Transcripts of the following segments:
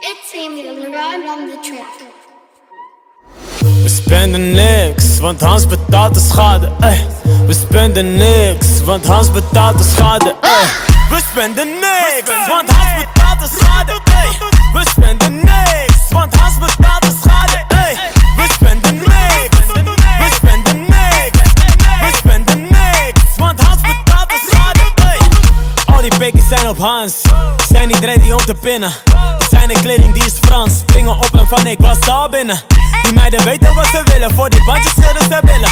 The. We spenden niks, want Hans betaalt de schade. Ey. We spenden niks, want Hans betaalt de schade. Ey. We spenden niks, want Hans betaalt de schade. Ey. We spenden niks, want Hans betaalt de schade. Ey. We spenden niks, we spenden niks, we niks, want Hans betaalt de schade. Al die bekers zijn op Hans, zijn niet ready om te pinnen. Zijn kleding die is Frans, springen op en van ik was al binnen. Die meiden weten wat ze willen, voor die bandjes schudden ze willen.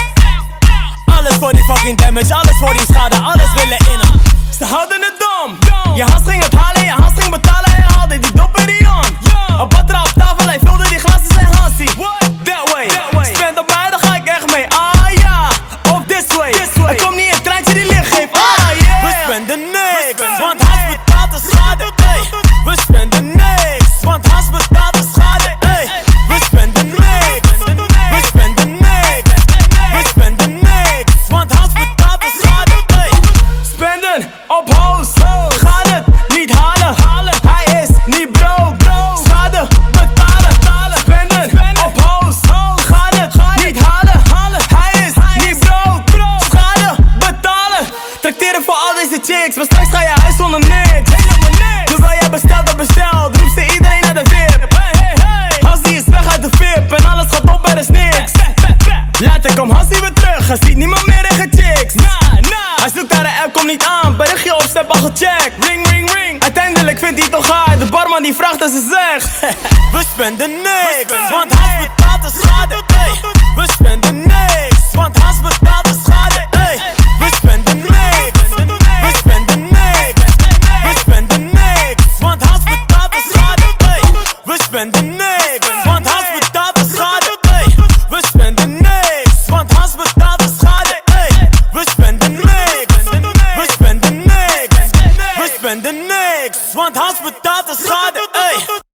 Alles voor die fucking damage, alles voor die schade, alles willen innen. Ze al deze chicks, maar straks ga je huis zonder niks. Terwijl jij bestelt, dat bestelt, roept ze iedereen naar de VIP. Hans die is weg uit de VIP en alles gaat op, er is niks. Later komt Hans weer terug, hij ziet niemand meer tegen chicks. Hij zoekt naar de app, komt niet aan, berichtje op, step al gecheckt. Ring, ring, ring. Uiteindelijk vindt hij toch hard, de barman die vraagt en ze zegt. We spenden niks, want Hans betaalt de schade. We spenden niks, spenden niks, we spenden niks, want